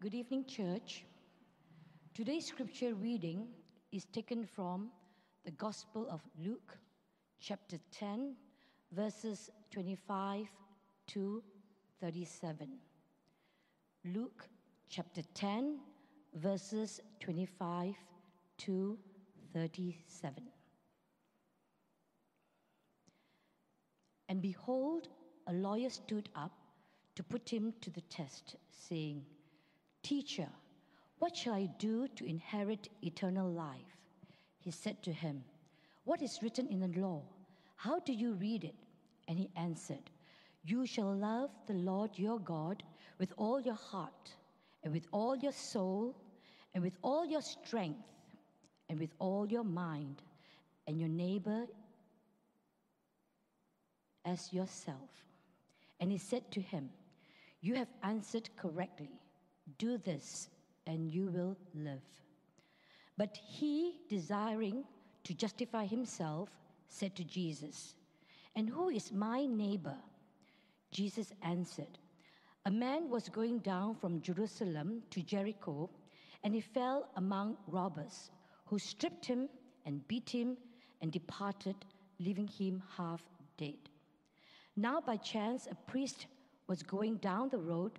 Good evening, church. Today's scripture reading is taken from the Gospel of Luke, chapter 10, verses 25 to 37. Luke chapter 10, verses 25 to 37. And behold, a lawyer stood up to put him to the test, saying, Teacher, what shall I do to inherit eternal life? He said to him, What is written in the law? How do you read it? And he answered, You shall love the Lord your God with all your heart, and with all your soul, and with all your strength, and with all your mind, and your neighbor as yourself. And he said to him, You have answered correctly. Do this, and you will live. But he, desiring to justify himself, said to Jesus, And who is my neighbor? Jesus answered, A man was going down from Jerusalem to Jericho, and he fell among robbers, who stripped him and beat him and departed, leaving him half dead. Now, by chance, a priest was going down the road,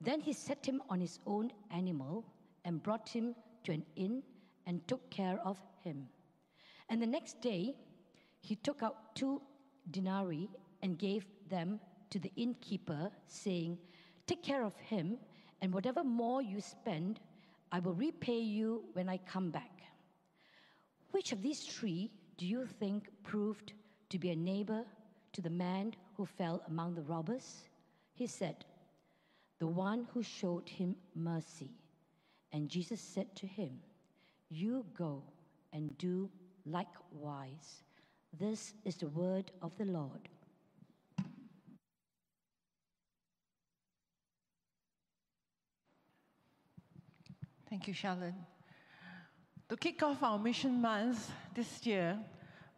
Then he set him on his own animal and brought him to an inn and took care of him. And the next day, he took out two denarii and gave them to the innkeeper, saying, Take care of him, and whatever more you spend, I will repay you when I come back. Which of these three do you think proved to be a neighbor to the man who fell among the robbers? He said, The one who showed him mercy. And Jesus said to him, You go and do likewise. This is the word of the Lord. Thank you, Charlotte. To kick off our mission month this year,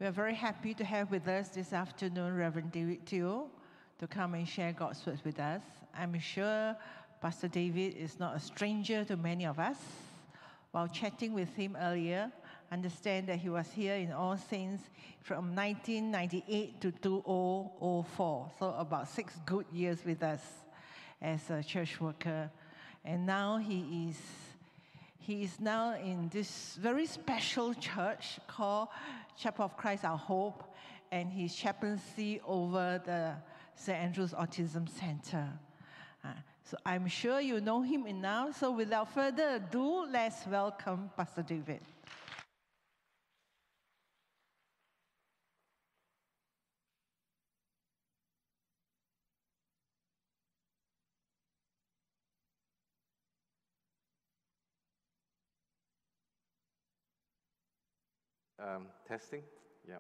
we are very happy to have with us this afternoon Reverend David Teo to come and share God's word with us. I'm sure Pastor David is not a stranger to many of us. While chatting with him earlier, understand that he was here in All Saints from 1998 to 2004, so about six good years with us as a church worker. And now he is he is now in this very special church called Chapel of Christ Our Hope, and he's chaplaincy over the St. Andrew's Autism Center. Uh, so I'm sure you know him enough. So without further ado, let's welcome Pastor David. Um, testing? Yeah.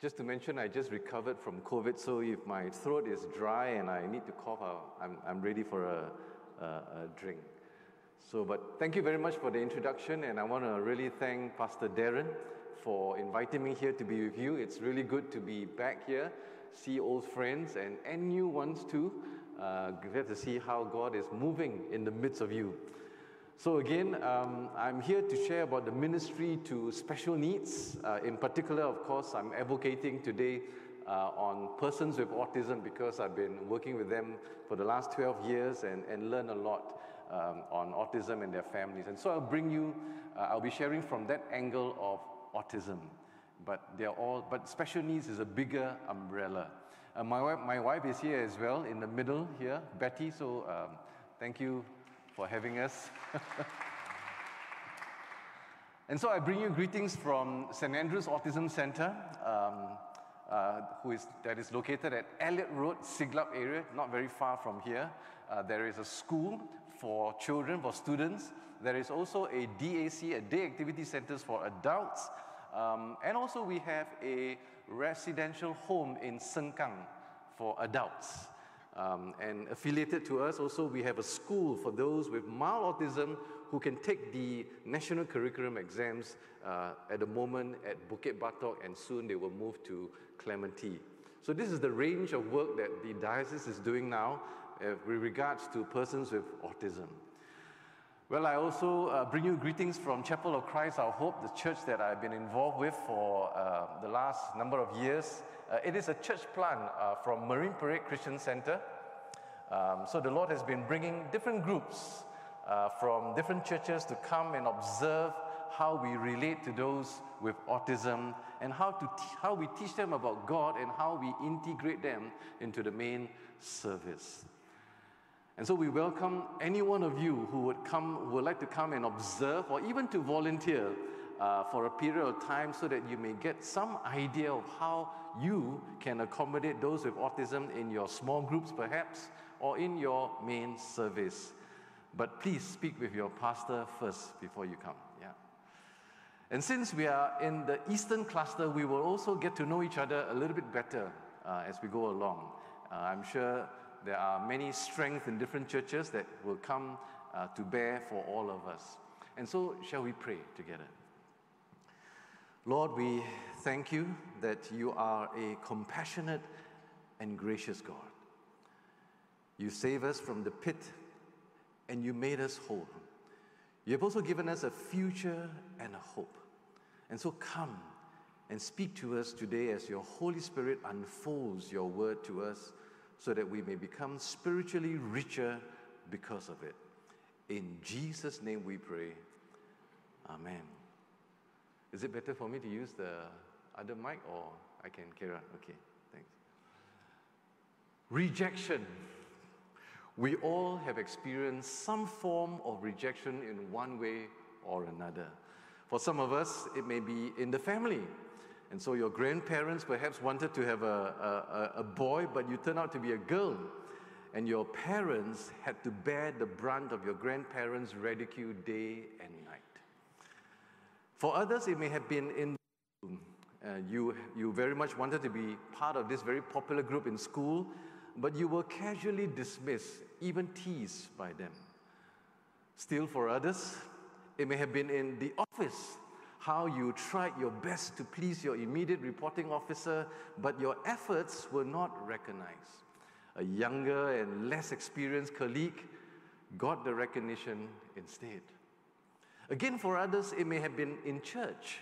Just to mention, I just recovered from COVID, so if my throat is dry and I need to cough, I'm, I'm ready for a, a, a drink. So, but thank you very much for the introduction, and I want to really thank Pastor Darren for inviting me here to be with you. It's really good to be back here, see old friends and, and new ones too. Uh, glad to see how God is moving in the midst of you. So, again, um, I'm here to share about the ministry to special needs. Uh, in particular, of course, I'm advocating today uh, on persons with autism because I've been working with them for the last 12 years and, and learn a lot um, on autism and their families. And so I'll bring you, uh, I'll be sharing from that angle of autism. But they're all, but special needs is a bigger umbrella. Uh, my, wife, my wife is here as well in the middle here, Betty. So um, thank you for having us. and so I bring you greetings from St. Andrew's Autism Center, um, uh, who is, that is located at Elliot Road, Siglap area, not very far from here. Uh, there is a school, for children, for students. There is also a DAC, a Day Activity Centers for adults. Um, and also we have a residential home in Sengkang for adults. Um, and affiliated to us also, we have a school for those with mild autism who can take the national curriculum exams uh, at the moment at Bukit Batok, and soon they will move to Clementi. So this is the range of work that the diocese is doing now uh, with regards to persons with autism. Well, I also uh, bring you greetings from Chapel of Christ, Our Hope, the church that I've been involved with for uh, the last number of years. Uh, it is a church plant uh, from Marine Parade Christian Center. Um, so the Lord has been bringing different groups uh, from different churches to come and observe how we relate to those with autism and how, to how we teach them about God and how we integrate them into the main service. And so we welcome any one of you who would come, would like to come and observe or even to volunteer uh, for a period of time so that you may get some idea of how you can accommodate those with autism in your small groups perhaps or in your main service. But please speak with your pastor first before you come. Yeah. And since we are in the Eastern cluster, we will also get to know each other a little bit better uh, as we go along. Uh, I'm sure there are many strengths in different churches that will come uh, to bear for all of us. And so, shall we pray together? Lord, we thank you that you are a compassionate and gracious God. You save us from the pit and you made us whole. You have also given us a future and a hope. And so come and speak to us today as your Holy Spirit unfolds your word to us so that we may become spiritually richer because of it. In Jesus' name we pray. Amen. Is it better for me to use the other mic or I can carry on? Okay, thanks. Rejection. We all have experienced some form of rejection in one way or another. For some of us, it may be in the family. And so your grandparents perhaps wanted to have a, a, a boy, but you turned out to be a girl. And your parents had to bear the brunt of your grandparents' ridicule day and night. For others, it may have been in uh, you, you very much wanted to be part of this very popular group in school, but you were casually dismissed, even teased by them. Still, for others, it may have been in the office how you tried your best to please your immediate reporting officer, but your efforts were not recognized. A younger and less experienced colleague got the recognition instead. Again, for others, it may have been in church.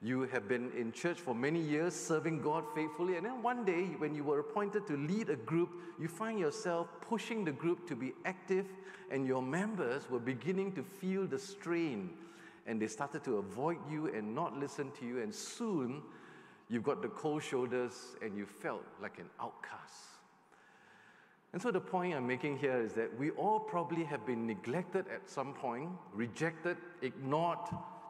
You have been in church for many years, serving God faithfully, and then one day, when you were appointed to lead a group, you find yourself pushing the group to be active, and your members were beginning to feel the strain and they started to avoid you and not listen to you, and soon you've got the cold shoulders and you felt like an outcast. And so the point I'm making here is that we all probably have been neglected at some point, rejected, ignored,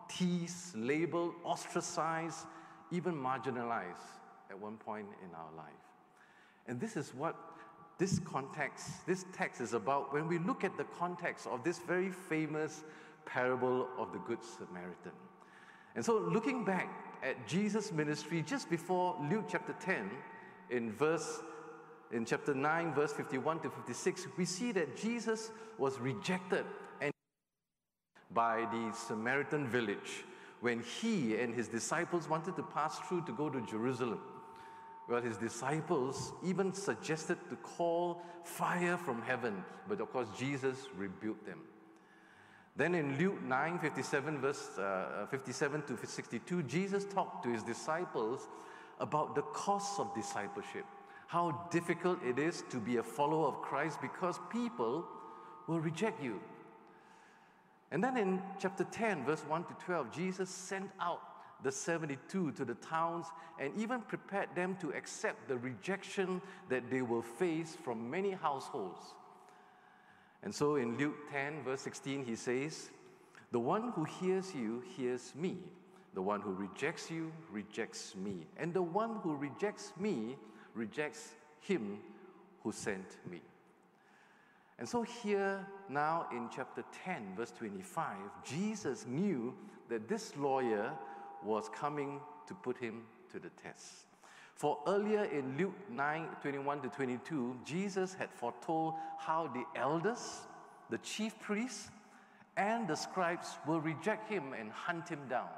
teased, labeled, ostracized, even marginalized at one point in our life. And this is what this context, this text is about when we look at the context of this very famous parable of the Good Samaritan. And so, looking back at Jesus' ministry just before Luke chapter 10, in verse in chapter 9, verse 51 to 56, we see that Jesus was rejected and by the Samaritan village when he and his disciples wanted to pass through to go to Jerusalem. Well, his disciples even suggested to call fire from heaven, but of course, Jesus rebuked them. Then in Luke 9 57, verse uh, 57 to 62, Jesus talked to his disciples about the cost of discipleship, how difficult it is to be a follower of Christ because people will reject you. And then in chapter 10, verse 1 to 12, Jesus sent out the 72 to the towns and even prepared them to accept the rejection that they will face from many households. And so in Luke 10, verse 16, he says, The one who hears you hears me. The one who rejects you rejects me. And the one who rejects me rejects him who sent me. And so, here now in chapter 10, verse 25, Jesus knew that this lawyer was coming to put him to the test. For earlier in Luke 9 21 to 22, Jesus had foretold how the elders, the chief priests, and the scribes will reject him and hunt him down.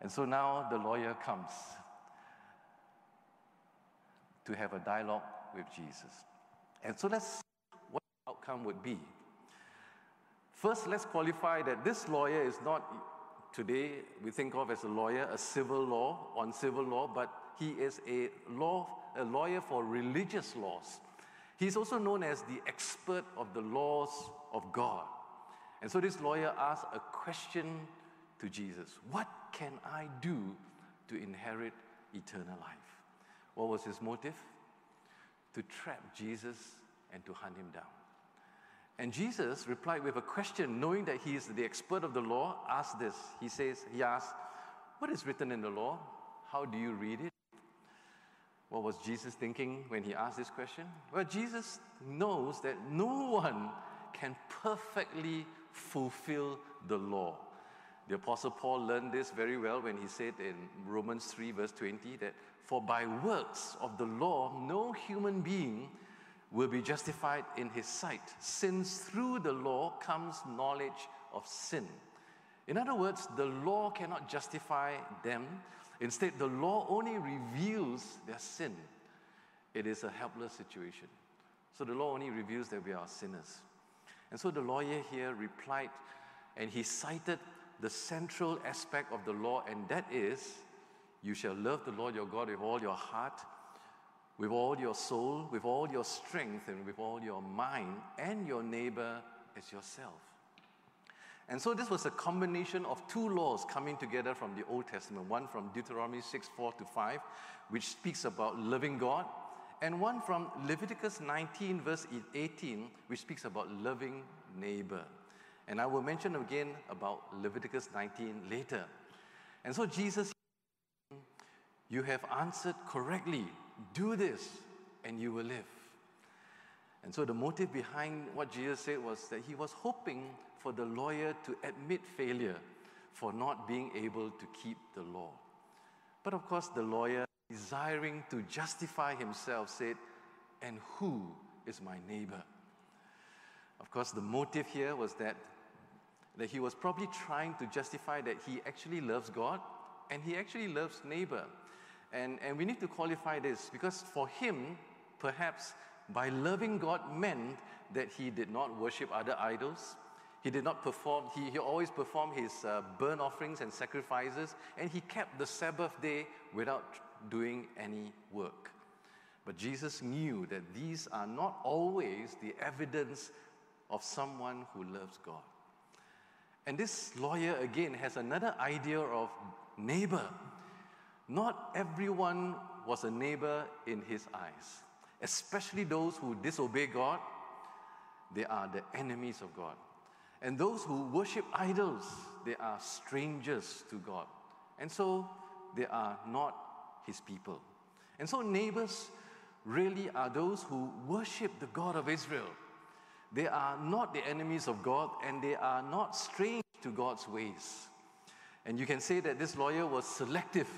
And so now the lawyer comes to have a dialogue with Jesus. And so let's see what the outcome would be. First, let's qualify that this lawyer is not today we think of as a lawyer, a civil law on civil law, but he is a law a lawyer for religious laws. He's also known as the expert of the laws of God. And so this lawyer asked a question to Jesus What can I do to inherit eternal life? What was his motive? To trap Jesus and to hunt him down. And Jesus replied with a question, knowing that he is the expert of the law, asked this. He says, He asked, What is written in the law? How do you read it? What was Jesus thinking when he asked this question? Well, Jesus knows that no one can perfectly fulfill the law. The Apostle Paul learned this very well when he said in Romans 3, verse 20, that for by works of the law, no human being will be justified in his sight, since through the law comes knowledge of sin. In other words, the law cannot justify them. Instead, the law only reveals their sin. It is a helpless situation. So the law only reveals that we are sinners. And so the lawyer here replied, and he cited the central aspect of the law, and that is you shall love the Lord your God with all your heart, with all your soul, with all your strength, and with all your mind, and your neighbor as yourself. And so this was a combination of two laws coming together from the Old Testament one from Deuteronomy 6 4 to 5, which speaks about loving God, and one from Leviticus 19, verse 18, which speaks about loving neighbor. And I will mention again about Leviticus 19 later. And so Jesus, you have answered correctly. Do this, and you will live. And so the motive behind what Jesus said was that he was hoping for the lawyer to admit failure for not being able to keep the law. But of course, the lawyer, desiring to justify himself, said, And who is my neighbor? Of course, the motive here was that, that he was probably trying to justify that he actually loves God and he actually loves neighbor. And, and we need to qualify this because for him, perhaps by loving God meant that he did not worship other idols. He did not perform, he, he always performed his uh, burnt offerings and sacrifices, and he kept the Sabbath day without doing any work. But Jesus knew that these are not always the evidence of someone who loves God. And this lawyer, again, has another idea of neighbor. Not everyone was a neighbor in his eyes, especially those who disobey God. They are the enemies of God. And those who worship idols, they are strangers to God. And so they are not his people. And so neighbors really are those who worship the God of Israel. They are not the enemies of God and they are not strange to God's ways. And you can say that this lawyer was selective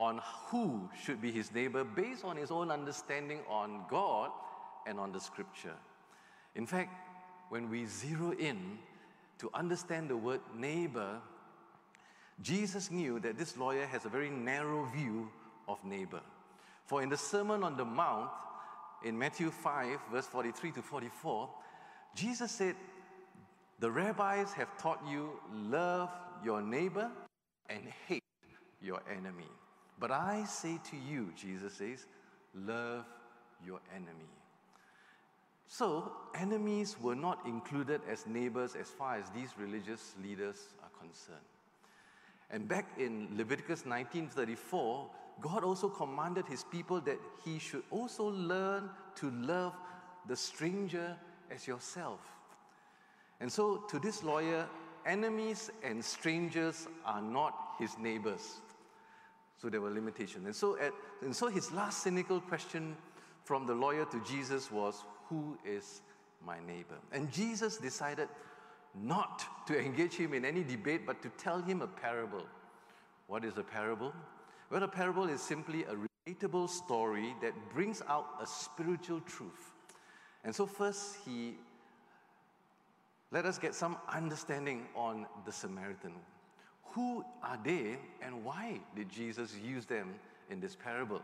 on who should be his neighbor based on his own understanding on God and on the scripture. In fact, when we zero in to understand the word neighbor, Jesus knew that this lawyer has a very narrow view of neighbor. For in the Sermon on the Mount, in Matthew 5, verse 43 to 44, Jesus said, The rabbis have taught you love your neighbor and hate your enemy. But I say to you, Jesus says, love your enemy. So, enemies were not included as neighbors as far as these religious leaders are concerned. And back in Leviticus 19:34, God also commanded his people that he should also learn to love the stranger as yourself. And so, to this lawyer, enemies and strangers are not his neighbors. So there were limitations. And so, at, and so his last cynical question from the lawyer to Jesus was, Who is my neighbor? And Jesus decided not to engage him in any debate, but to tell him a parable. What is a parable? Well, a parable is simply a relatable story that brings out a spiritual truth. And so, first, he let us get some understanding on the Samaritan. Who are they and why did Jesus use them in this parable?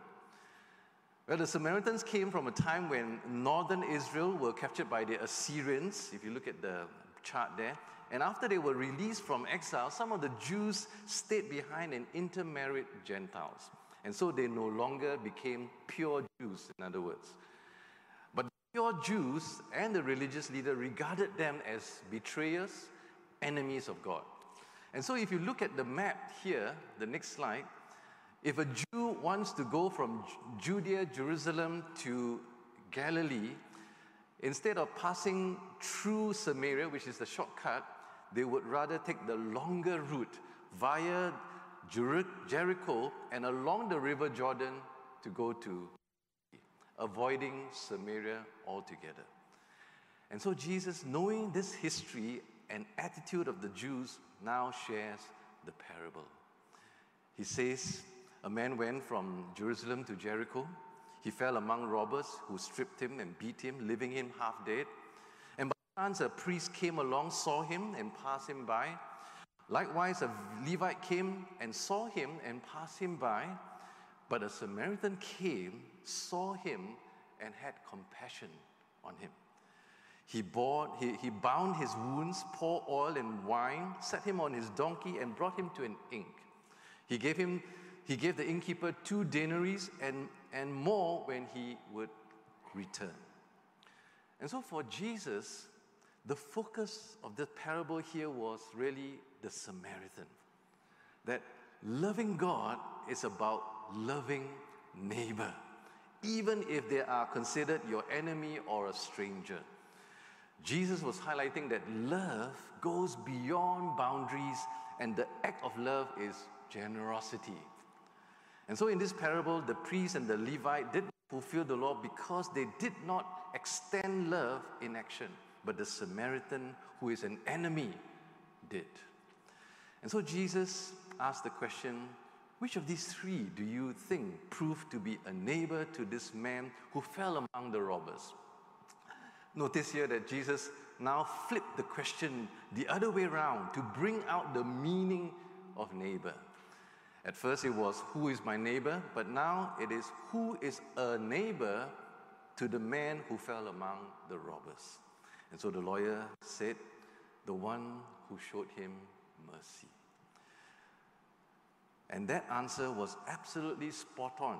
Well, the Samaritans came from a time when northern Israel were captured by the Assyrians, if you look at the chart there. And after they were released from exile, some of the Jews stayed behind and intermarried Gentiles. And so they no longer became pure Jews, in other words. But the pure Jews and the religious leader regarded them as betrayers, enemies of God. And so if you look at the map here, the next slide, if a Jew wants to go from Judea, Jerusalem to Galilee, instead of passing through Samaria, which is the shortcut, they would rather take the longer route via Jericho and along the River Jordan to go to, avoiding Samaria altogether. And so Jesus, knowing this history and attitude of the Jews, now shares the parable. He says, A man went from Jerusalem to Jericho. He fell among robbers who stripped him and beat him, leaving him half dead. And by chance, a priest came along, saw him, and passed him by. Likewise, a Levite came and saw him and passed him by. But a Samaritan came, saw him, and had compassion on him. He, bought, he, he bound his wounds, poured oil and wine, set him on his donkey, and brought him to an inn. He gave, him, he gave the innkeeper two denaries and, and more when he would return. And so for Jesus, the focus of the parable here was really the Samaritan. That loving God is about loving neighbor, even if they are considered your enemy or a stranger. Jesus was highlighting that love goes beyond boundaries, and the act of love is generosity. And so, in this parable, the priest and the Levite did fulfill the law because they did not extend love in action, but the Samaritan, who is an enemy, did. And so, Jesus asked the question which of these three do you think proved to be a neighbor to this man who fell among the robbers? Notice here that Jesus now flipped the question the other way around to bring out the meaning of neighbor. At first it was, Who is my neighbor? But now it is, Who is a neighbor to the man who fell among the robbers? And so the lawyer said, The one who showed him mercy. And that answer was absolutely spot on.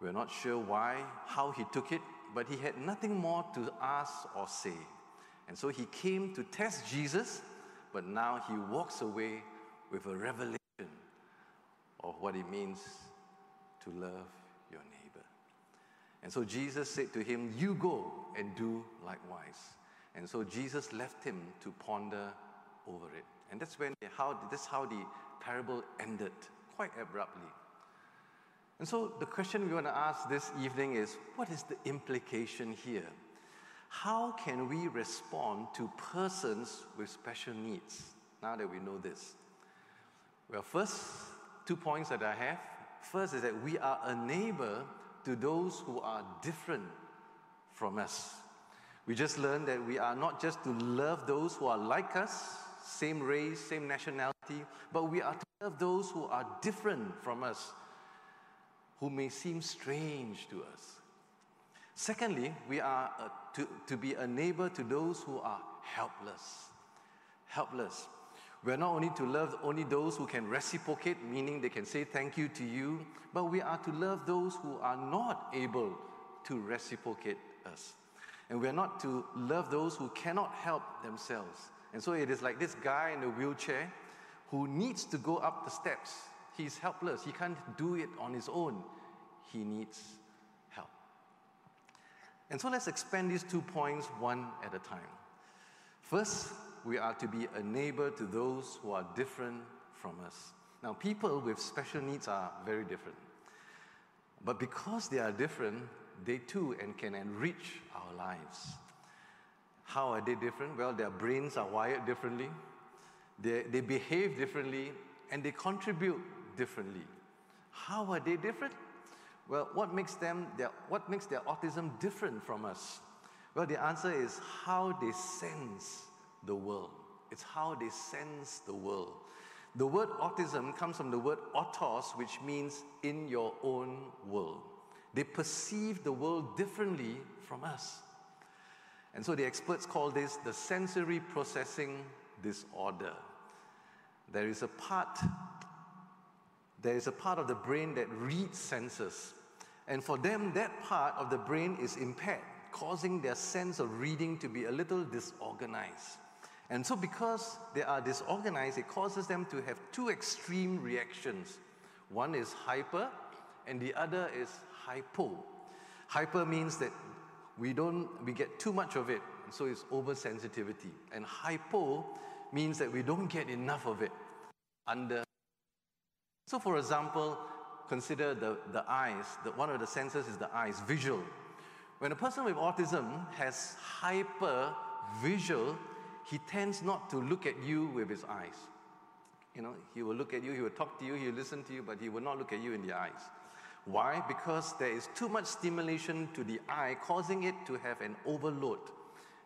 We're not sure why, how he took it, but he had nothing more to ask or say. And so he came to test Jesus, but now he walks away with a revelation of what it means to love your neighbor. And so Jesus said to him, You go and do likewise. And so Jesus left him to ponder over it. And that's when how that's how the parable ended, quite abruptly. And so the question we want to ask this evening is what is the implication here? How can we respond to persons with special needs now that we know this? Well, first, two points that I have. First is that we are a neighbor to those who are different from us. We just learned that we are not just to love those who are like us, same race, same nationality, but we are to love those who are different from us who may seem strange to us. Secondly, we are uh, to, to be a neighbor to those who are helpless. Helpless. We are not only to love only those who can reciprocate, meaning they can say thank you to you, but we are to love those who are not able to reciprocate us. And we are not to love those who cannot help themselves. And so it is like this guy in a wheelchair who needs to go up the steps He's helpless. He can't do it on his own. He needs help. And so let's expand these two points one at a time. First, we are to be a neighbor to those who are different from us. Now, people with special needs are very different. But because they are different, they too and can enrich our lives. How are they different? Well, their brains are wired differently, they, they behave differently, and they contribute differently. How are they different? Well, what makes them their, what makes their autism different from us? Well, the answer is how they sense the world. It's how they sense the world. The word autism comes from the word autos, which means in your own world. They perceive the world differently from us. And so the experts call this the sensory processing disorder. There is a part there is a part of the brain that reads senses. And for them, that part of the brain is impaired, causing their sense of reading to be a little disorganized. And so, because they are disorganized, it causes them to have two extreme reactions. One is hyper, and the other is hypo. Hyper means that we don't we get too much of it, so it's oversensitivity. And hypo means that we don't get enough of it. Under so, for example, consider the, the eyes. The, one of the senses is the eyes, visual. When a person with autism has hyper visual he tends not to look at you with his eyes. You know, he will look at you, he will talk to you, he will listen to you, but he will not look at you in the eyes. Why? Because there is too much stimulation to the eye, causing it to have an overload.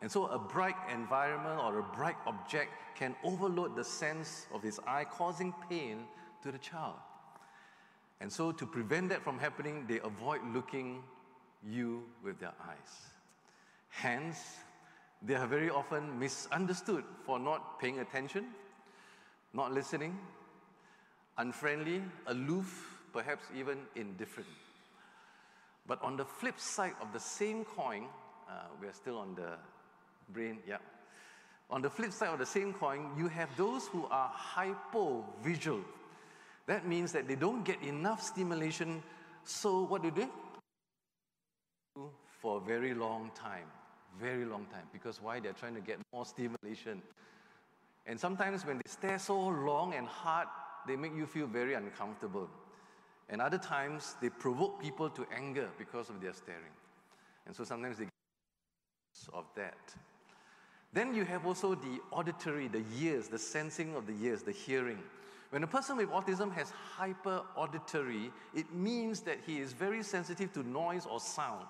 And so, a bright environment or a bright object can overload the sense of his eye, causing pain to the child. And so, to prevent that from happening, they avoid looking you with their eyes. Hence, they are very often misunderstood for not paying attention, not listening, unfriendly, aloof, perhaps even indifferent. But on the flip side of the same coin, uh, we are still on the brain, yeah. On the flip side of the same coin, you have those who are hypovisual. That means that they don't get enough stimulation, so what do they do? For a very long time. Very long time. Because why? They're trying to get more stimulation. And sometimes when they stare so long and hard, they make you feel very uncomfortable. And other times, they provoke people to anger because of their staring. And so sometimes they get of that. Then you have also the auditory, the ears, the sensing of the ears, the hearing. When a person with autism has hyper auditory, it means that he is very sensitive to noise or sound.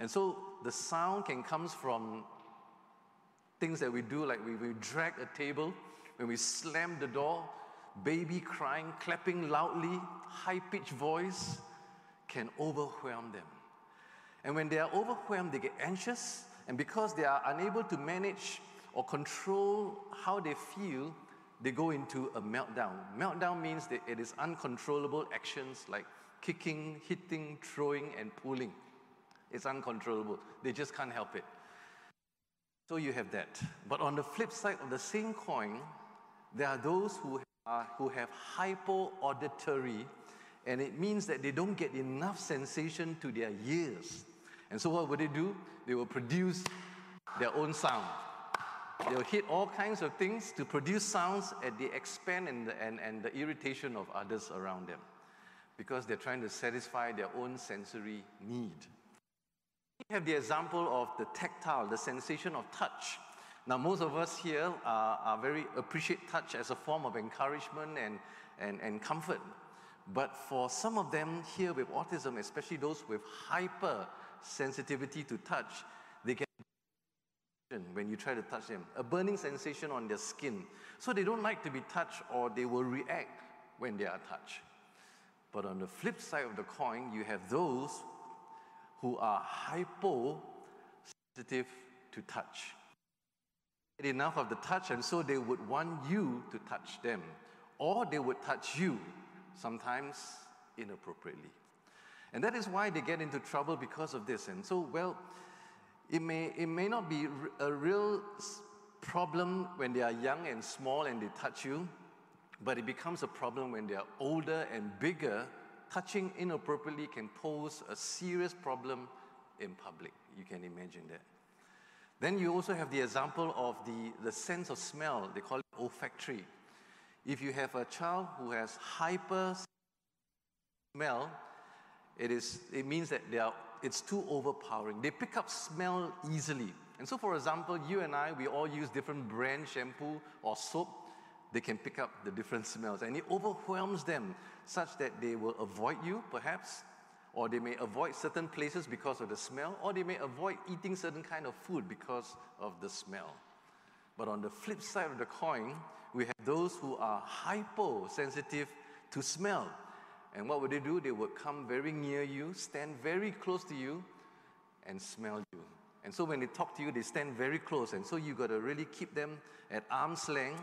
And so the sound can come from things that we do, like we, we drag a table, when we slam the door, baby crying, clapping loudly, high pitched voice can overwhelm them. And when they are overwhelmed, they get anxious, and because they are unable to manage or control how they feel, they go into a meltdown. Meltdown means that it is uncontrollable actions like kicking, hitting, throwing, and pulling. It's uncontrollable. They just can't help it. So you have that. But on the flip side of the same coin, there are those who, are, who have hypoauditory, and it means that they don't get enough sensation to their ears. And so what will they do? They will produce their own sound. They'll hit all kinds of things to produce sounds at the expense and the, and, and the irritation of others around them because they're trying to satisfy their own sensory need. We have the example of the tactile, the sensation of touch. Now, most of us here are, are very appreciate touch as a form of encouragement and, and, and comfort. But for some of them here with autism, especially those with hyper sensitivity to touch, when you try to touch them, a burning sensation on their skin. So they don't like to be touched or they will react when they are touched. But on the flip side of the coin, you have those who are hypo sensitive to touch. Enough of the touch, and so they would want you to touch them, or they would touch you, sometimes inappropriately. And that is why they get into trouble because of this. And so, well, it may, it may not be a real problem when they are young and small and they touch you, but it becomes a problem when they are older and bigger touching inappropriately can pose a serious problem in public. You can imagine that. Then you also have the example of the, the sense of smell. They call it olfactory. If you have a child who has hyper smell, it, is, it means that they are, it's too overpowering. They pick up smell easily. And so, for example, you and I, we all use different brand shampoo or soap. They can pick up the different smells, and it overwhelms them such that they will avoid you, perhaps, or they may avoid certain places because of the smell, or they may avoid eating certain kind of food because of the smell. But on the flip side of the coin, we have those who are hyposensitive to smell. And what would they do? They would come very near you, stand very close to you, and smell you. And so when they talk to you, they stand very close. And so you got to really keep them at arm's length.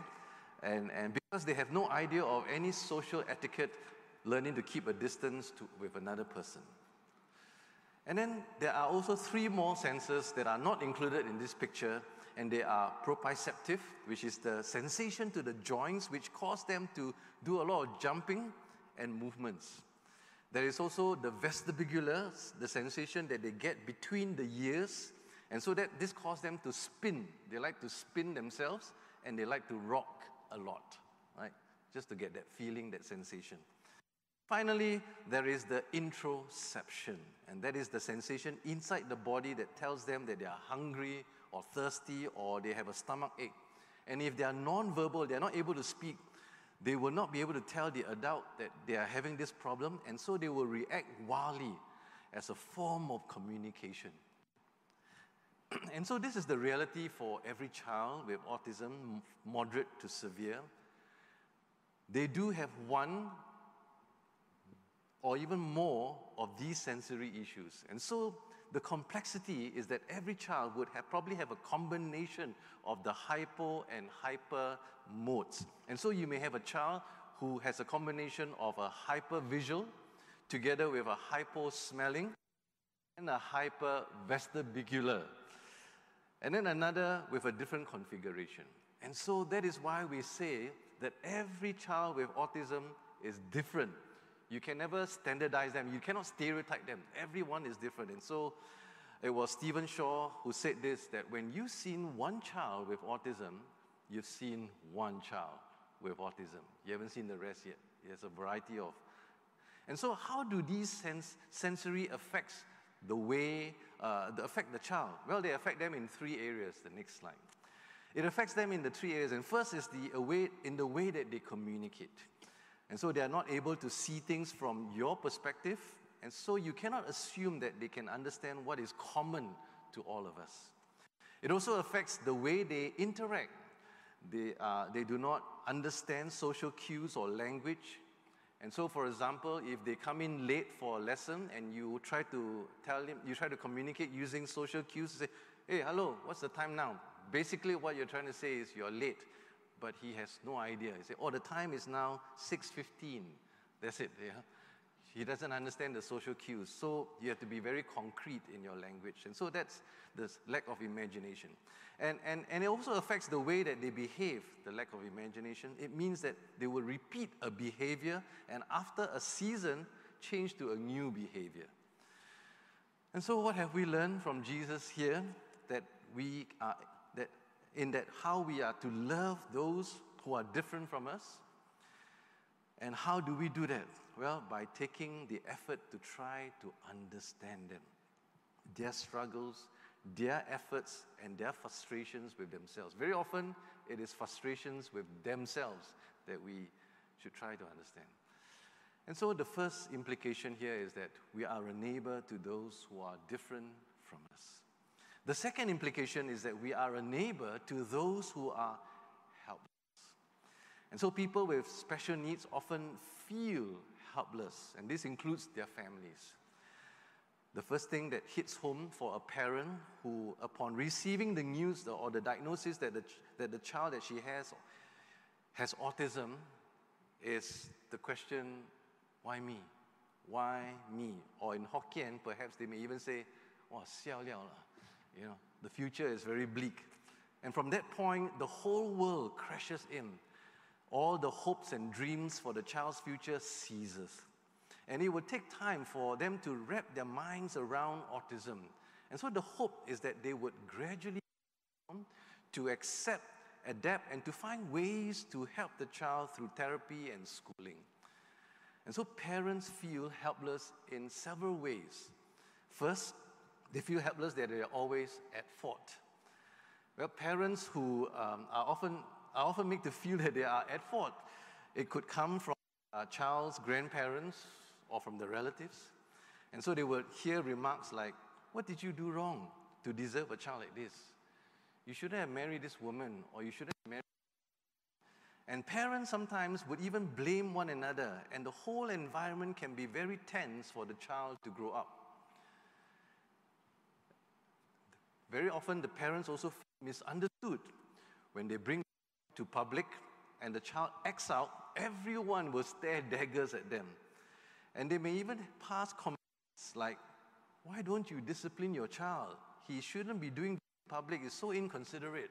And, and because they have no idea of any social etiquette, learning to keep a distance to, with another person. And then there are also three more senses that are not included in this picture, and they are proprioceptive, which is the sensation to the joints, which cause them to do a lot of jumping and movements. There is also the vestibular, the sensation that they get between the ears, and so that this causes them to spin. They like to spin themselves, and they like to rock a lot, right? Just to get that feeling, that sensation. Finally, there is the interoception, and that is the sensation inside the body that tells them that they are hungry or thirsty or they have a stomach ache. And if they are non-verbal, they are not able to speak, they will not be able to tell the adult that they are having this problem, and so they will react wildly as a form of communication. and so, this is the reality for every child with autism, moderate to severe. They do have one or even more of these sensory issues. And so, the complexity is that every child would have, probably have a combination of the hypo and hyper modes. And so you may have a child who has a combination of a hyper visual together with a hypo smelling and a hyper vestibular. And then another with a different configuration. And so that is why we say that every child with autism is different you can never standardize them. You cannot stereotype them. Everyone is different. And so it was Stephen Shore who said this that when you've seen one child with autism, you've seen one child with autism. You haven't seen the rest yet. There's a variety of. And so, how do these sens- sensory effects the way uh, affect the child? Well, they affect them in three areas. The next slide. It affects them in the three areas. And first is the way, in the way that they communicate. And so they are not able to see things from your perspective. And so you cannot assume that they can understand what is common to all of us. It also affects the way they interact. They, uh, they do not understand social cues or language. And so, for example, if they come in late for a lesson and you try to tell him, you try to communicate using social cues, say, hey, hello, what's the time now? Basically, what you're trying to say is you're late but he has no idea. He said, oh, the time is now 6.15. That's it, yeah. He doesn't understand the social cues. So you have to be very concrete in your language. And so that's the lack of imagination. And, and, and it also affects the way that they behave, the lack of imagination. It means that they will repeat a behavior and after a season, change to a new behavior. And so, what have we learned from Jesus here? That we are in that how we are to love those who are different from us. And how do we do that? Well, by taking the effort to try to understand them, their struggles, their efforts, and their frustrations with themselves. Very often, it is frustrations with themselves that we should try to understand. And so, the first implication here is that we are a neighbor to those who are different from us. The second implication is that we are a neighbor to those who are helpless. And so people with special needs often feel helpless, and this includes their families. The first thing that hits home for a parent who, upon receiving the news or the diagnosis that the, that the child that she has has autism, is the question, why me? Why me? Or in Hokkien, perhaps they may even say, oh, xiao liao la. You know, the future is very bleak. And from that point, the whole world crashes in. All the hopes and dreams for the child's future ceases. And it would take time for them to wrap their minds around autism. And so the hope is that they would gradually to accept, adapt, and to find ways to help the child through therapy and schooling. And so parents feel helpless in several ways. First, they feel helpless that they're always at fault. Well, parents who um, are often are often made to feel that they are at fault. It could come from a child's grandparents or from the relatives. And so they would hear remarks like, What did you do wrong to deserve a child like this? You shouldn't have married this woman, or you shouldn't have married. And parents sometimes would even blame one another, and the whole environment can be very tense for the child to grow up. Very often, the parents also misunderstood when they bring to public and the child acts out, everyone will stare daggers at them. And they may even pass comments like, Why don't you discipline your child? He shouldn't be doing public, it's so inconsiderate.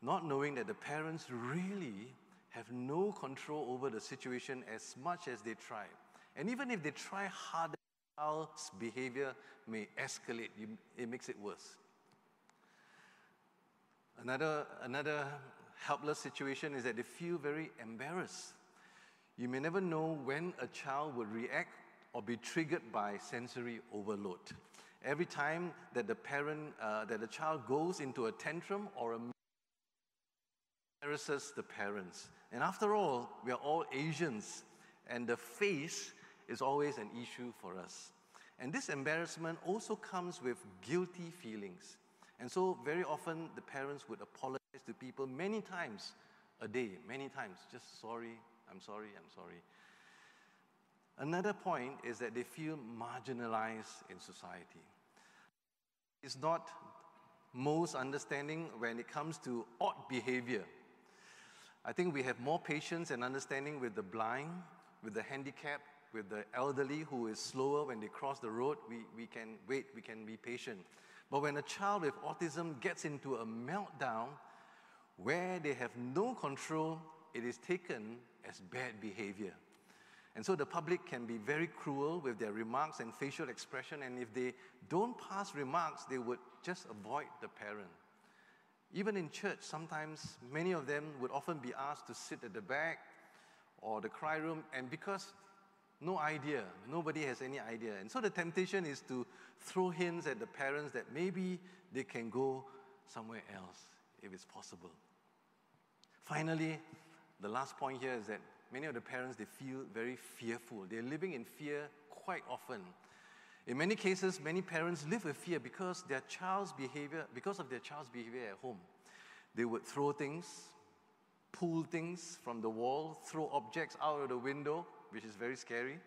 Not knowing that the parents really have no control over the situation as much as they try. And even if they try harder, the child's behavior may escalate, it makes it worse. Another, another helpless situation is that they feel very embarrassed. You may never know when a child will react or be triggered by sensory overload. Every time that the parent, uh, that the child goes into a tantrum or a embarrasses the parents. And after all, we are all Asians, and the face is always an issue for us. And this embarrassment also comes with guilty feelings. And so, very often, the parents would apologize to people many times a day, many times. Just sorry, I'm sorry, I'm sorry. Another point is that they feel marginalized in society. It's not most understanding when it comes to odd behavior. I think we have more patience and understanding with the blind, with the handicapped, with the elderly who is slower when they cross the road. We, we can wait, we can be patient. But when a child with autism gets into a meltdown, where they have no control, it is taken as bad behavior. And so the public can be very cruel with their remarks and facial expression, and if they don't pass remarks, they would just avoid the parent. Even in church, sometimes many of them would often be asked to sit at the back or the cry room, and because no idea, nobody has any idea. And so the temptation is to throw hints at the parents that maybe they can go somewhere else if it's possible. Finally, the last point here is that many of the parents they feel very fearful. They're living in fear quite often. In many cases, many parents live with fear because their child's behavior, because of their child's behavior at home. They would throw things, pull things from the wall, throw objects out of the window, which is very scary.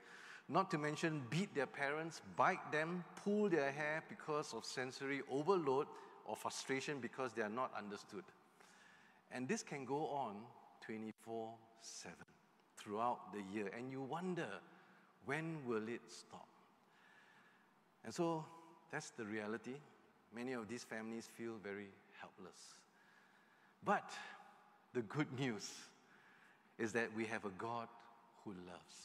Not to mention beat their parents, bite them, pull their hair because of sensory overload or frustration because they are not understood. And this can go on 24 7 throughout the year. And you wonder, when will it stop? And so that's the reality. Many of these families feel very helpless. But the good news is that we have a God who loves.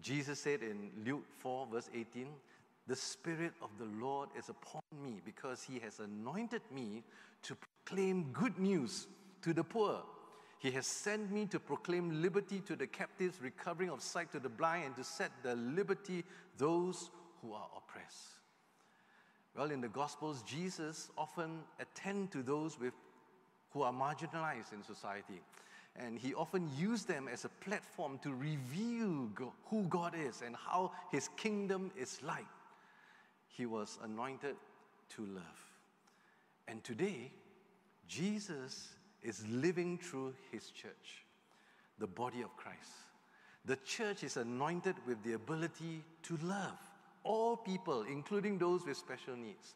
Jesus said in Luke 4, verse 18, The Spirit of the Lord is upon me because he has anointed me to proclaim good news to the poor. He has sent me to proclaim liberty to the captives, recovering of sight to the blind, and to set the liberty those who are oppressed. Well, in the Gospels, Jesus often attend to those with, who are marginalized in society. And he often used them as a platform to reveal who God is and how his kingdom is like. He was anointed to love. And today, Jesus is living through his church, the body of Christ. The church is anointed with the ability to love all people, including those with special needs.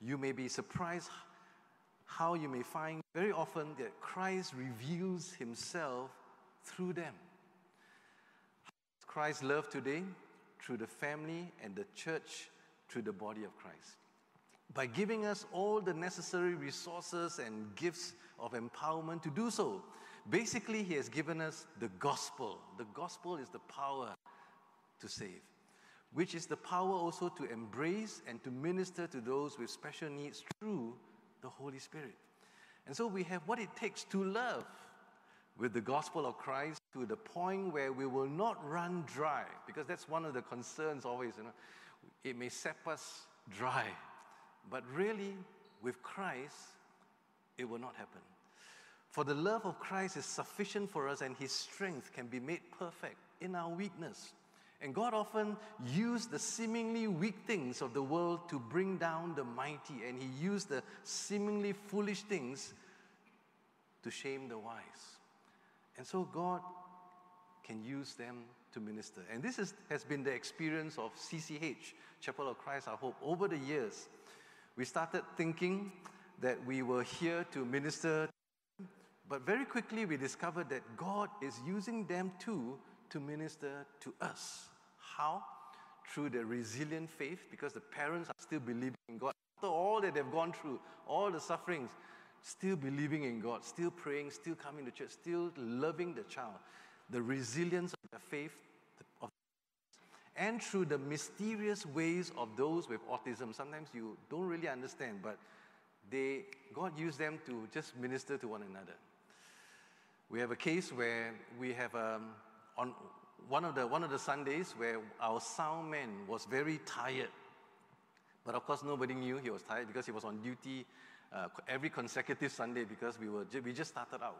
You may be surprised how you may find very often that Christ reveals himself through them. Christ love today through the family and the church through the body of Christ by giving us all the necessary resources and gifts of empowerment to do so. Basically, He has given us the gospel. The gospel is the power to save, which is the power also to embrace and to minister to those with special needs through the Holy Spirit. And so we have what it takes to love with the gospel of Christ to the point where we will not run dry, because that's one of the concerns always, you know. It may sap us dry but really, with Christ, it will not happen. For the love of Christ is sufficient for us, and his strength can be made perfect in our weakness. And God often used the seemingly weak things of the world to bring down the mighty, and He used the seemingly foolish things to shame the wise. And so God can use them to minister. And this is, has been the experience of CCH, Chapel of Christ Our Hope. Over the years, we started thinking that we were here to minister, but very quickly we discovered that God is using them too to minister to us. How? Through the resilient faith, because the parents are still believing in God. After all that they've gone through, all the sufferings, still believing in God, still praying, still coming to church, still loving the child. The resilience of their faith, of, and through the mysterious ways of those with autism. Sometimes you don't really understand, but they, God used them to just minister to one another. We have a case where we have um, on one of the one of the Sundays where our sound man was very tired, but of course nobody knew he was tired because he was on duty uh, every consecutive Sunday because we were we just started out,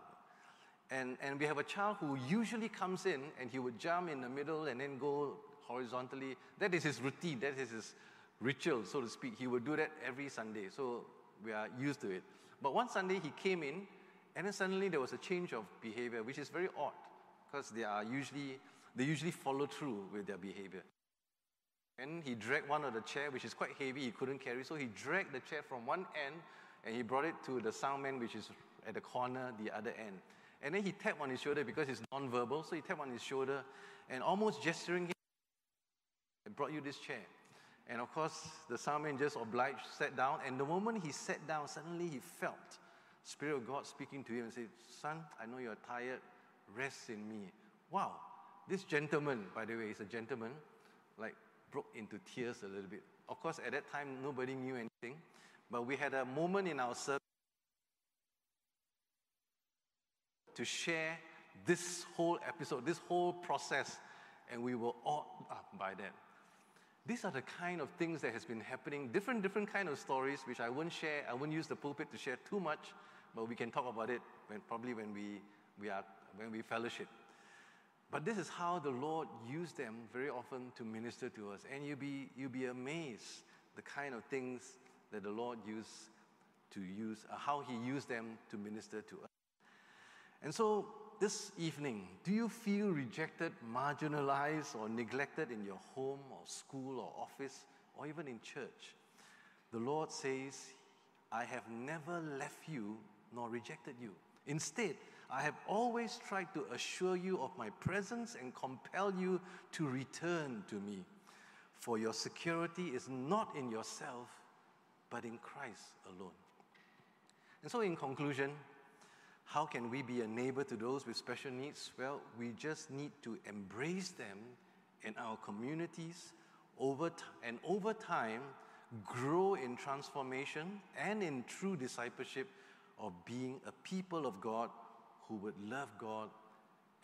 and and we have a child who usually comes in and he would jump in the middle and then go horizontally. That is his routine. That is his ritual, so to speak. He would do that every Sunday, so we are used to it. But one Sunday he came in, and then suddenly there was a change of behavior, which is very odd because they are usually they usually follow through with their behavior. And he dragged one of the chair, which is quite heavy, he couldn't carry, so he dragged the chair from one end and he brought it to the sound man, which is at the corner, the other end. And then he tapped on his shoulder because it's non-verbal, so he tapped on his shoulder and almost gesturing him, I brought you this chair. And of course, the sound man just obliged, sat down, and the moment he sat down, suddenly he felt Spirit of God speaking to him and said, Son, I know you're tired, rest in me. Wow, this gentleman, by the way, is a gentleman, like broke into tears a little bit. Of course, at that time, nobody knew anything, but we had a moment in our service to share this whole episode, this whole process, and we were awed up by that. These are the kind of things that has been happening, different, different kind of stories, which I won't share. I won't use the pulpit to share too much, but we can talk about it when, probably when we, we are when we fellowship. But this is how the Lord used them very often to minister to us. And you'll be, you'll be amazed the kind of things that the Lord used to use, uh, how He used them to minister to us. And so this evening, do you feel rejected, marginalized, or neglected in your home or school or office or even in church? The Lord says, I have never left you nor rejected you. Instead, I have always tried to assure you of my presence and compel you to return to me. For your security is not in yourself, but in Christ alone. And so, in conclusion, how can we be a neighbor to those with special needs? Well, we just need to embrace them in our communities over and over time grow in transformation and in true discipleship of being a people of God who would love God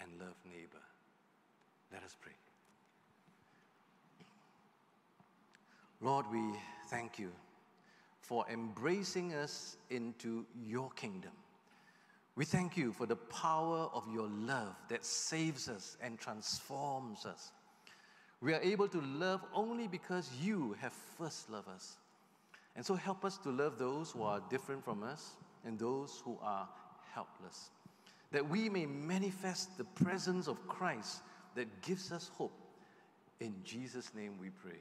and love neighbor. Let us pray. Lord, we thank you for embracing us into your kingdom. We thank you for the power of your love that saves us and transforms us. We are able to love only because you have first loved us. And so help us to love those who are different from us and those who are helpless that we may manifest the presence of Christ that gives us hope. In Jesus' name we pray.